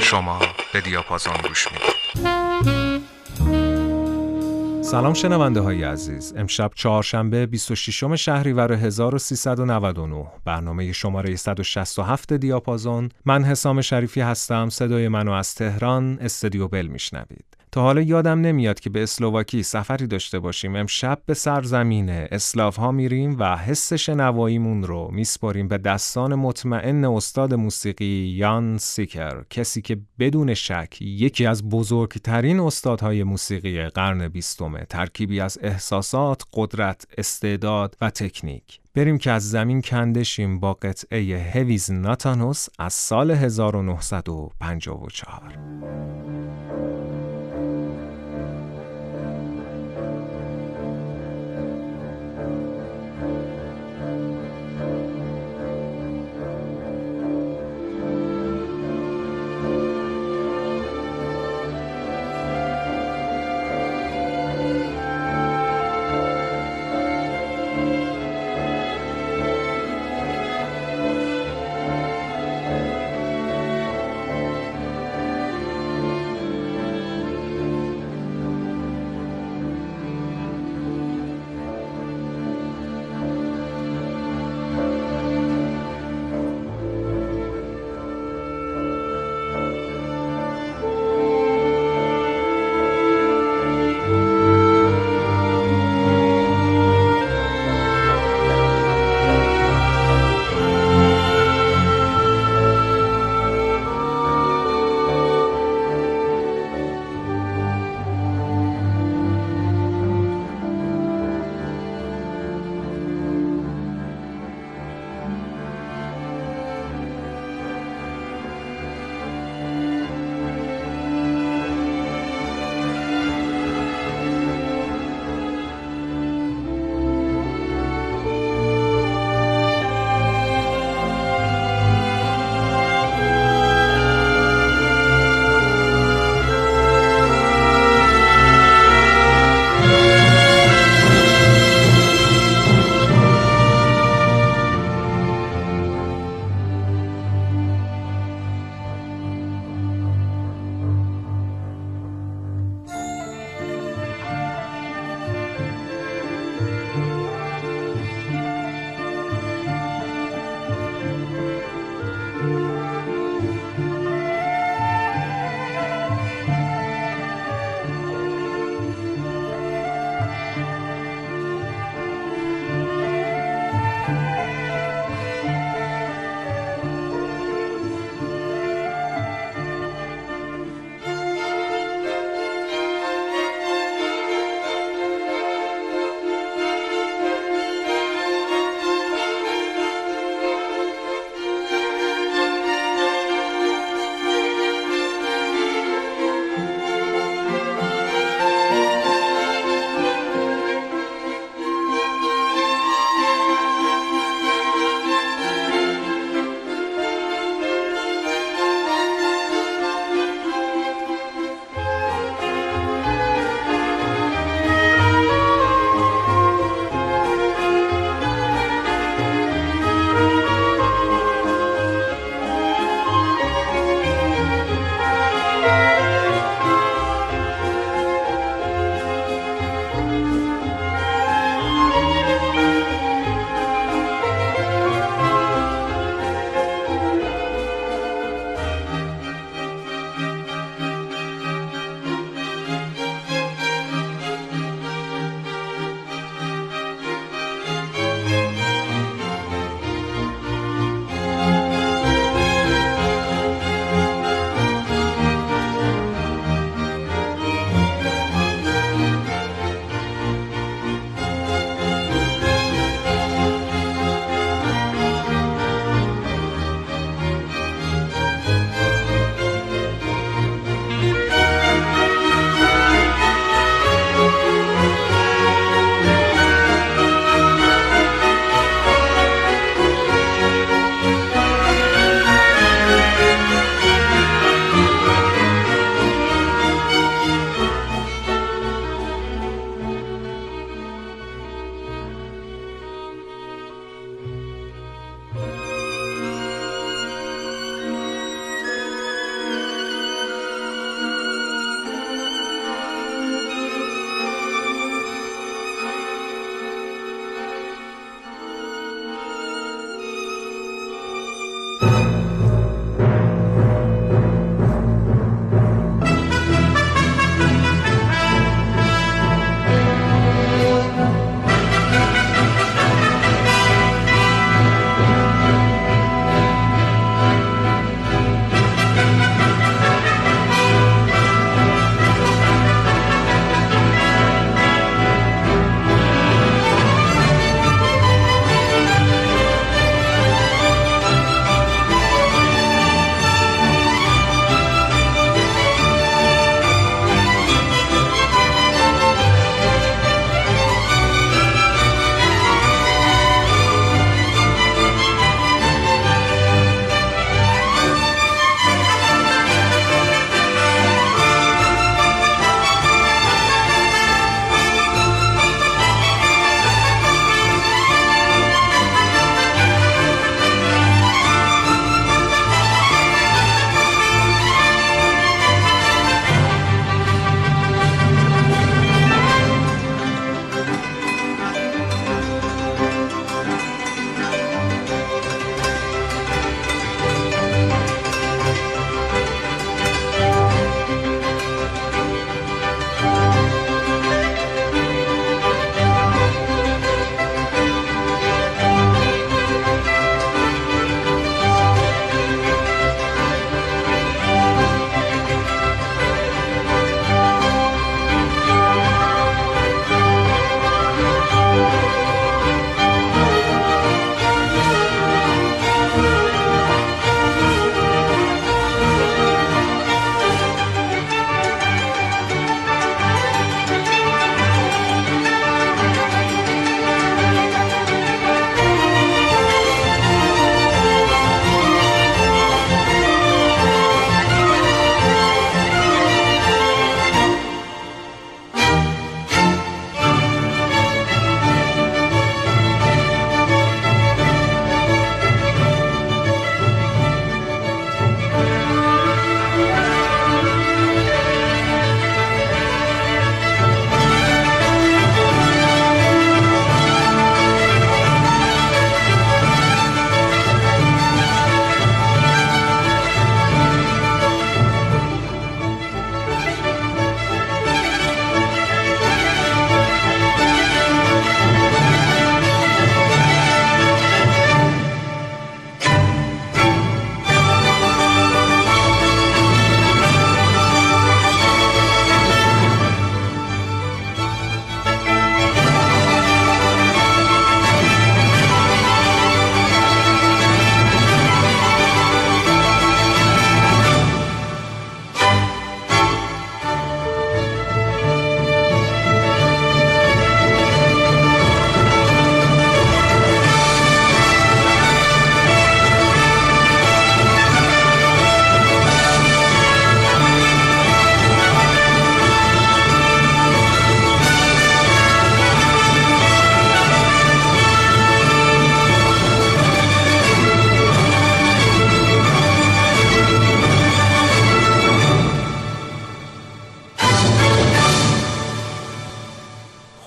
شما به دیاپازون گوش می‌دید. سلام شنونده های عزیز. امشب چهارشنبه 26 شهریور 1399 برنامه شماره 167 دیاپازون. من حسام شریفی هستم. صدای منو از تهران استدیو بل میشنوید. تا حالا یادم نمیاد که به اسلوواکی سفری داشته باشیم. امشب به سرزمین اسلاوها میریم و حس شنواییمون رو میسپاریم به دستان مطمئن استاد موسیقی یان سیکر کسی که بدون شک یکی از بزرگترین استادهای موسیقی قرن بیستمه. ترکیبی از احساسات، قدرت، استعداد و تکنیک. بریم که از زمین کنده شیم با قطعه هویز ناتانوس از سال 1954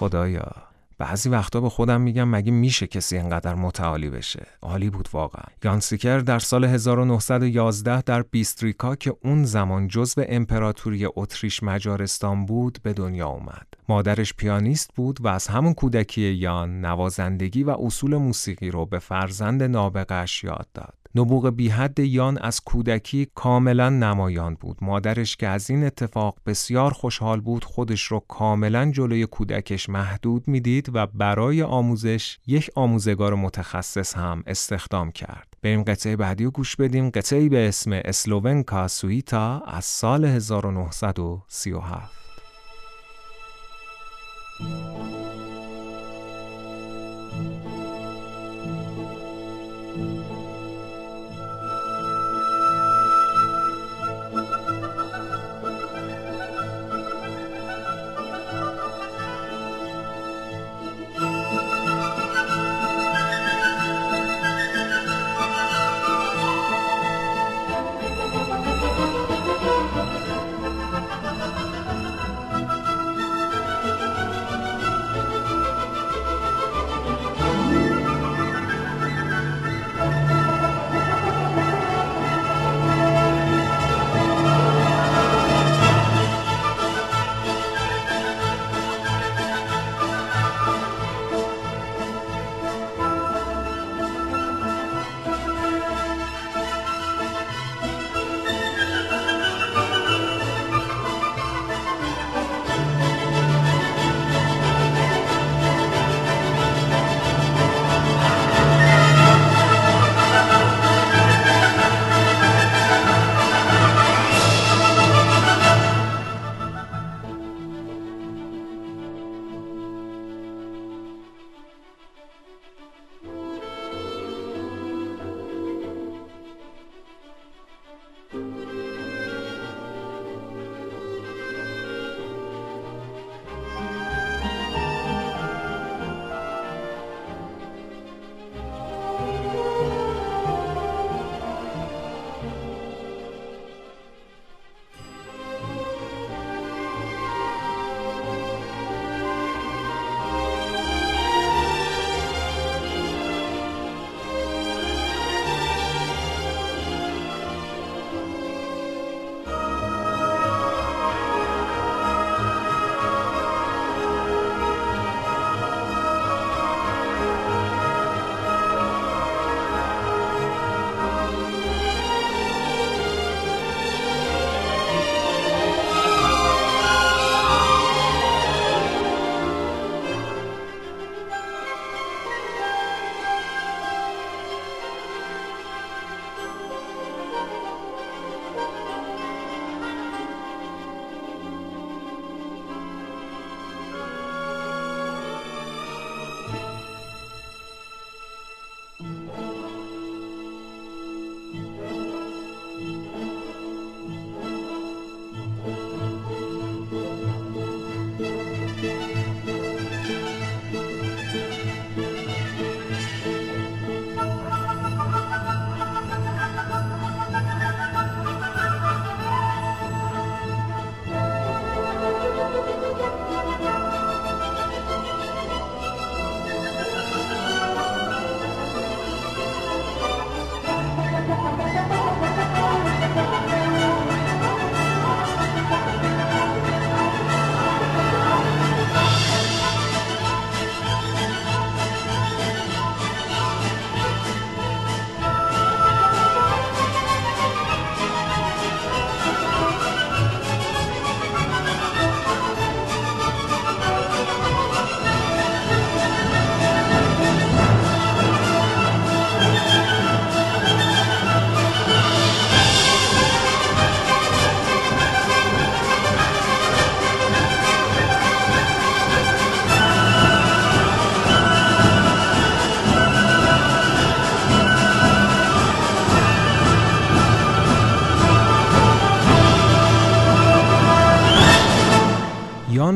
خدایا. بعضی وقتا به خودم میگم مگه میشه کسی اینقدر متعالی بشه؟ عالی بود واقعا. یانسیکر در سال 1911 در بیستریکا که اون زمان جزو امپراتوری اتریش مجارستان بود به دنیا اومد. مادرش پیانیست بود و از همون کودکی یان نوازندگی و اصول موسیقی رو به فرزند نابغش یاد داد. نبوغ بیحد یان از کودکی کاملا نمایان بود. مادرش که از این اتفاق بسیار خوشحال بود خودش رو کاملا جلوی کودکش محدود می‌دید و برای آموزش یک آموزگار متخصص هم استخدام کرد. بریم قطعه بعدی رو گوش بدیم قطعه به اسم اسلوونکا سویتا از سال 1937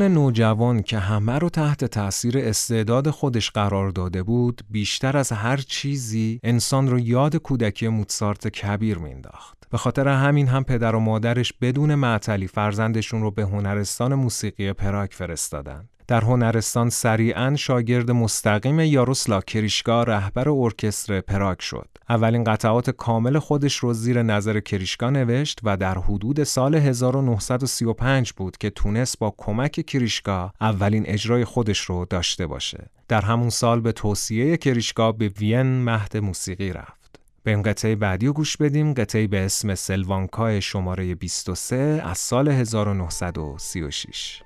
نوجوان که همه رو تحت تأثیر استعداد خودش قرار داده بود بیشتر از هر چیزی انسان رو یاد کودکی موتسارت کبیر مینداخت به خاطر همین هم پدر و مادرش بدون معطلی فرزندشون رو به هنرستان موسیقی پراگ فرستادند. در هنرستان سریعا شاگرد مستقیم یاروسلا کریشکا رهبر ارکستر پراگ شد. اولین قطعات کامل خودش رو زیر نظر کریشکا نوشت و در حدود سال 1935 بود که تونست با کمک کریشکا اولین اجرای خودش رو داشته باشه. در همون سال به توصیه کریشکا به وین مهد موسیقی رفت. به این قطعه بعدی رو گوش بدیم قطعه به اسم سلوانکای شماره 23 از سال 1936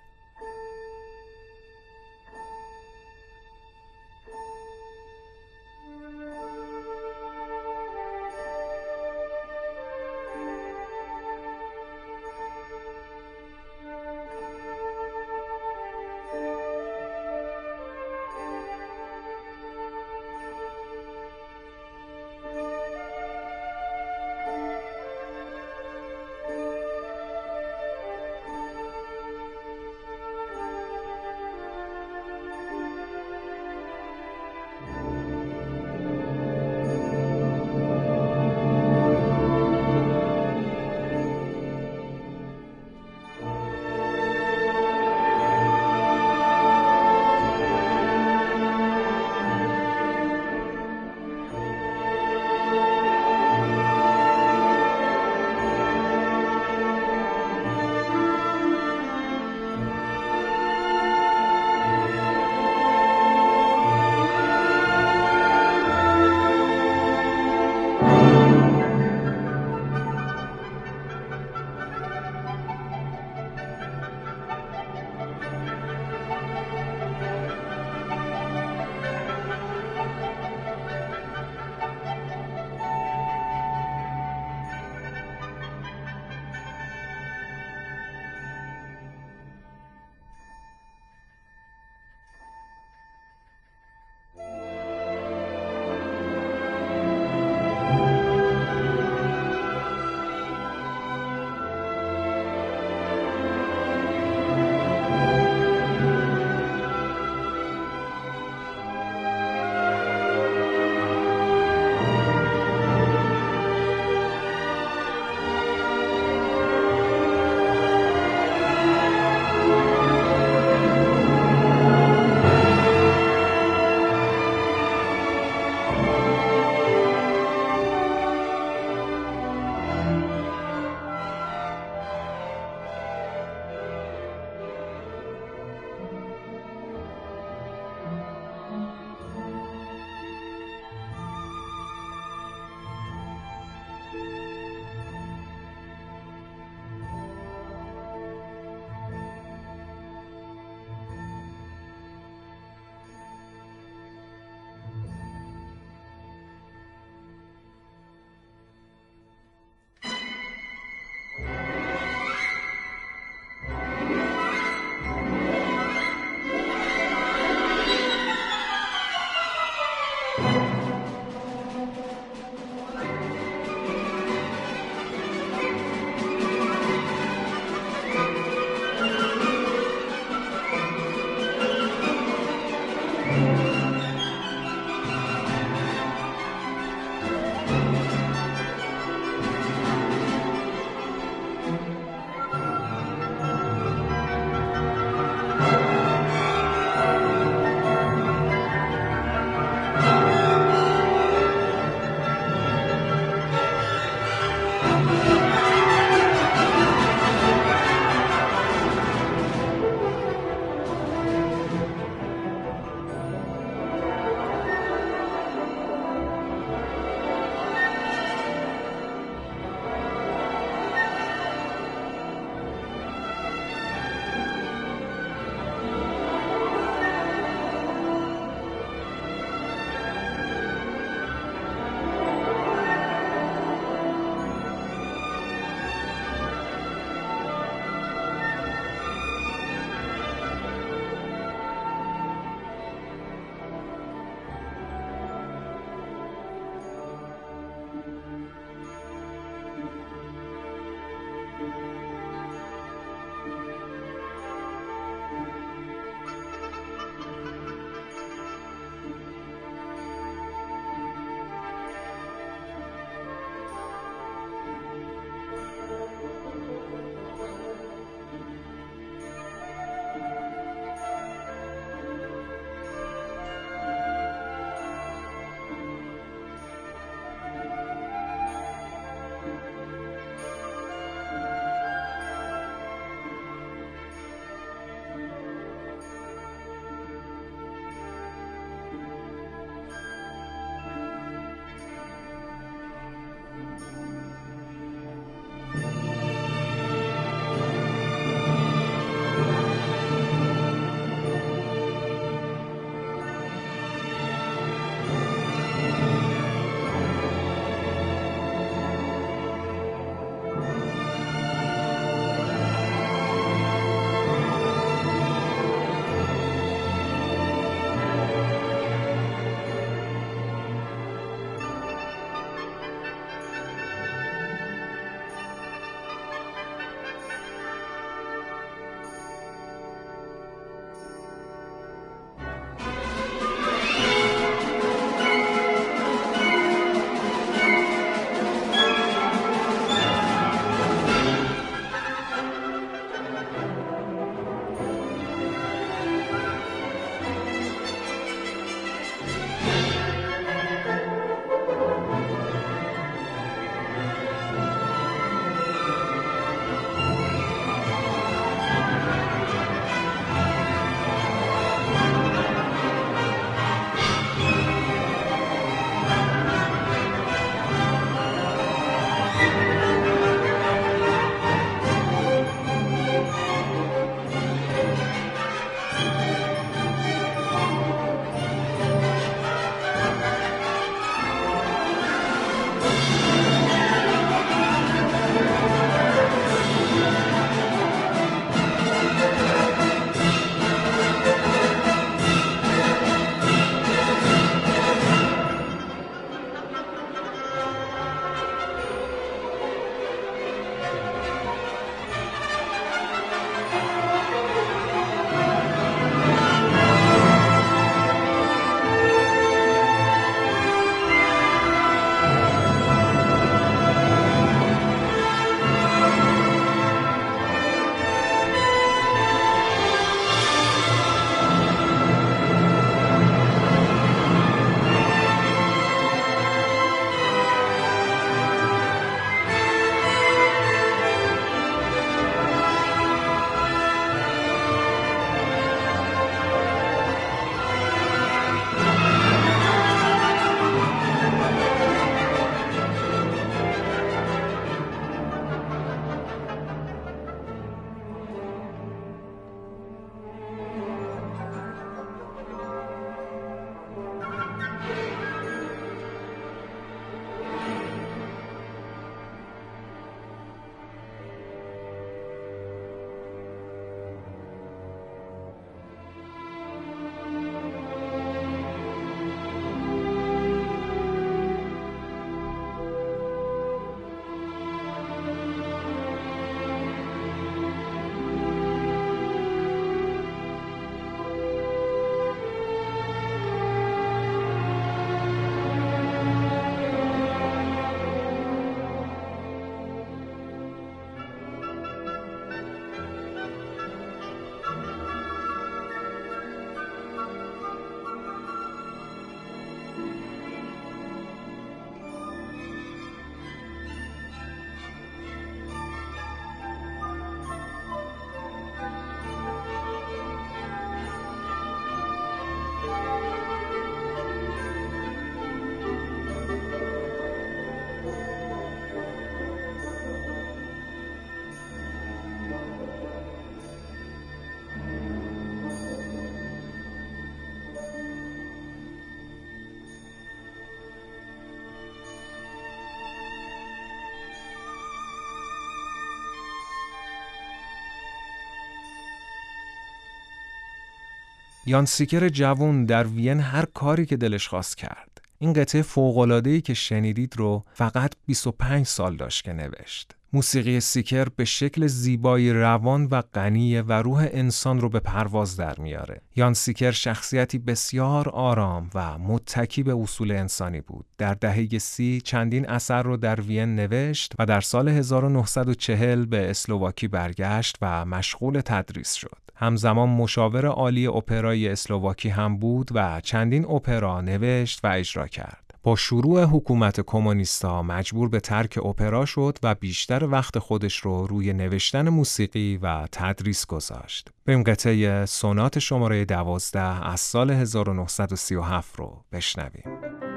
یان سیکر جوون در وین هر کاری که دلش خواست کرد. این قطعه فوق‌العاده‌ای که شنیدید رو فقط 25 سال داشت که نوشت. موسیقی سیکر به شکل زیبایی روان و غنی و روح انسان رو به پرواز در میاره. یان سیکر شخصیتی بسیار آرام و متکی به اصول انسانی بود. در دهه سی چندین اثر رو در وین نوشت و در سال 1940 به اسلوواکی برگشت و مشغول تدریس شد. همزمان مشاور عالی اپرای اسلوواکی هم بود و چندین اپرا نوشت و اجرا کرد. با شروع حکومت کمونیستا مجبور به ترک اپرا شد و بیشتر وقت خودش رو روی نوشتن موسیقی و تدریس گذاشت. بریم قطعه سونات شماره دوازده از سال 1937 رو بشنویم.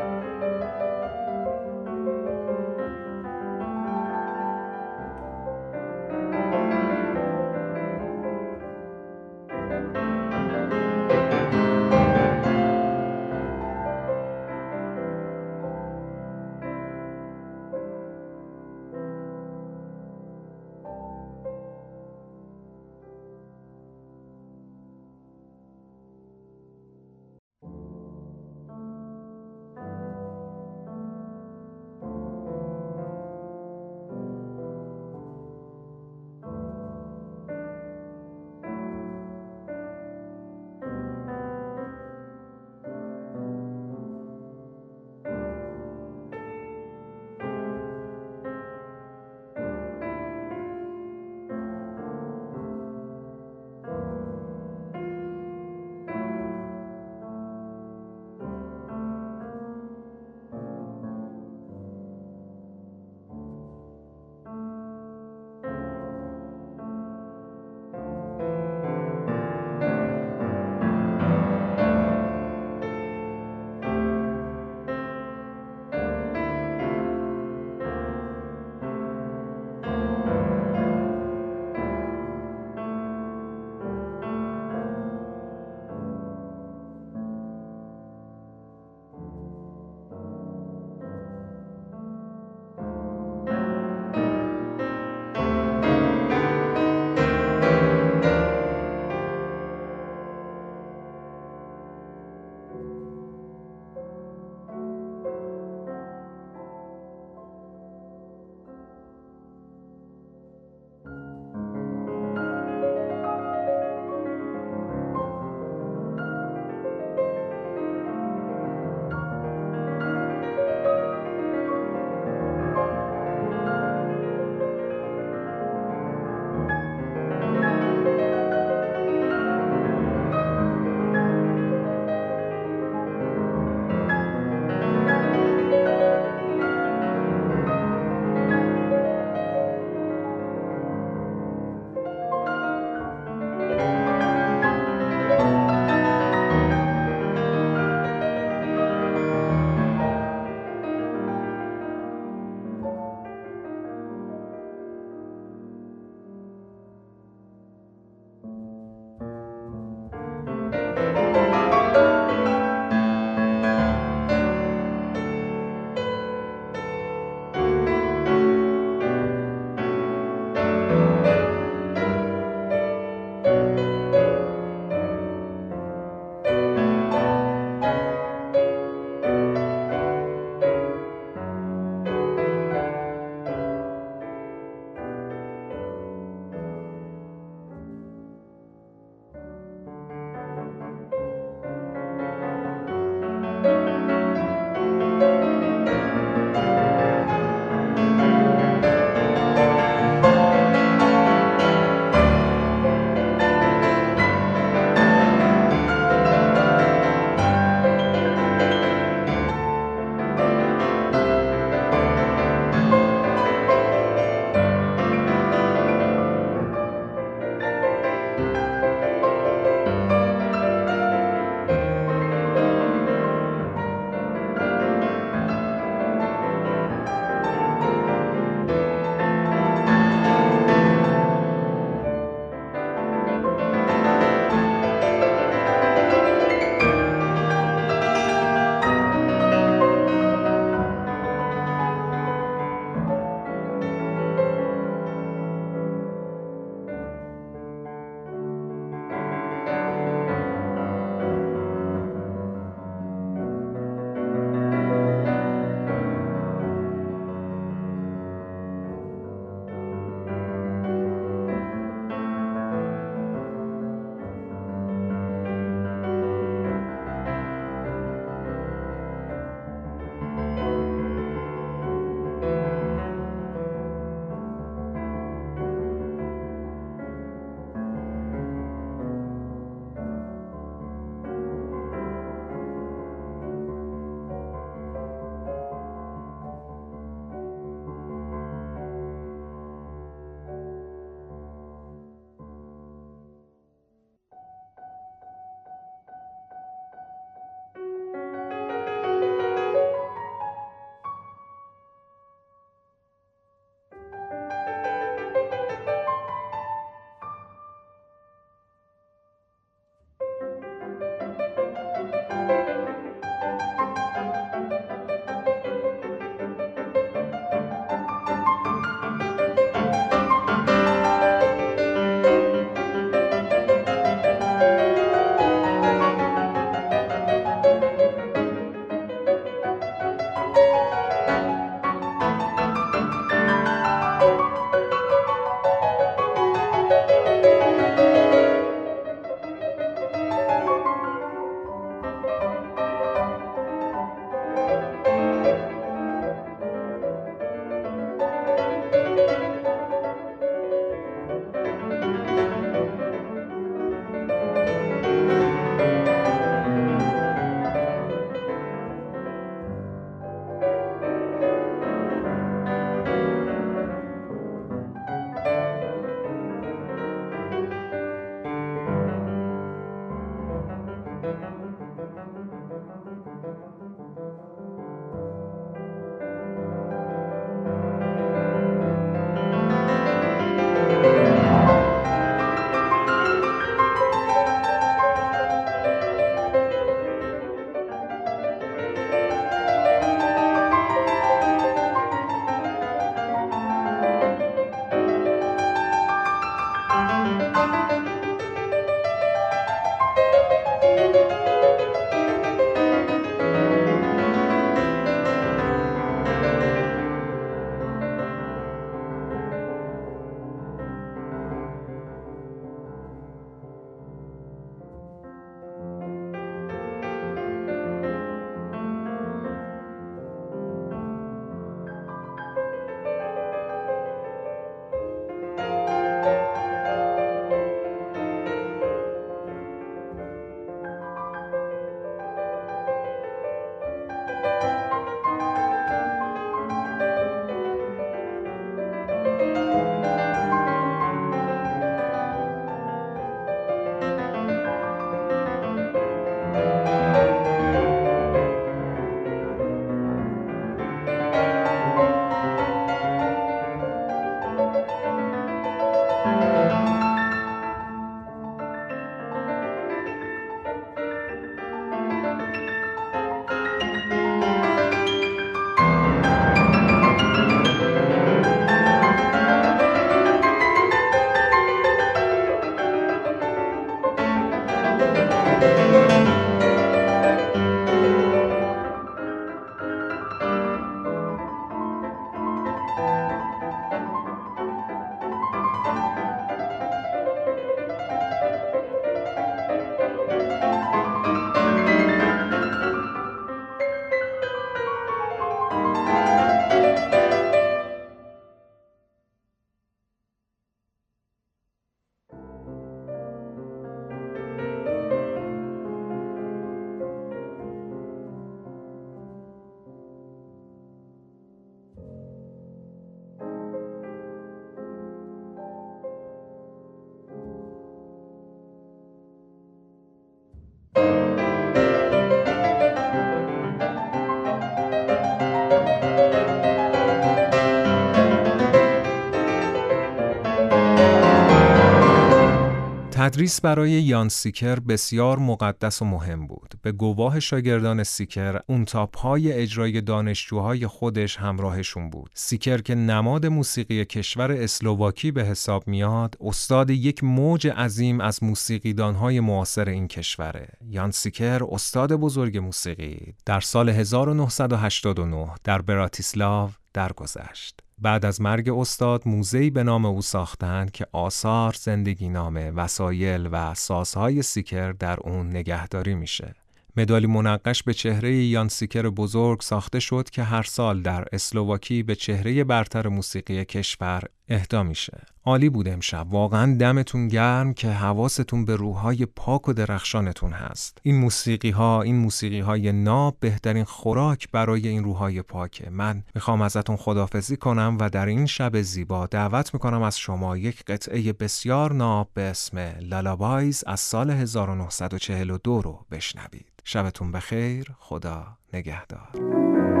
تدریس برای یان سیکر بسیار مقدس و مهم بود. به گواه شاگردان سیکر اون های اجرای دانشجوهای خودش همراهشون بود. سیکر که نماد موسیقی کشور اسلوواکی به حساب میاد، استاد یک موج عظیم از موسیقیدانهای معاصر این کشوره. یان سیکر استاد بزرگ موسیقی در سال 1989 در براتیسلاو درگذشت. بعد از مرگ استاد موزه‌ای به نام او ساختند که آثار، زندگی نامه، وسایل و سازهای سیکر در اون نگهداری میشه. مدالی منقش به چهره یان سیکر بزرگ ساخته شد که هر سال در اسلوواکی به چهره برتر موسیقی کشور اهدا میشه. عالی بود امشب. واقعا دمتون گرم که حواستون به روحهای پاک و درخشانتون هست. این موسیقی ها، این موسیقی های ناب بهترین خوراک برای این روحهای پاکه. من می‌خوام ازتون خدافزی کنم و در این شب زیبا دعوت می‌کنم از شما یک قطعه بسیار ناب به اسم لالابایز از سال 1942 رو بشنوید. شبتون بخیر. خدا نگهدار.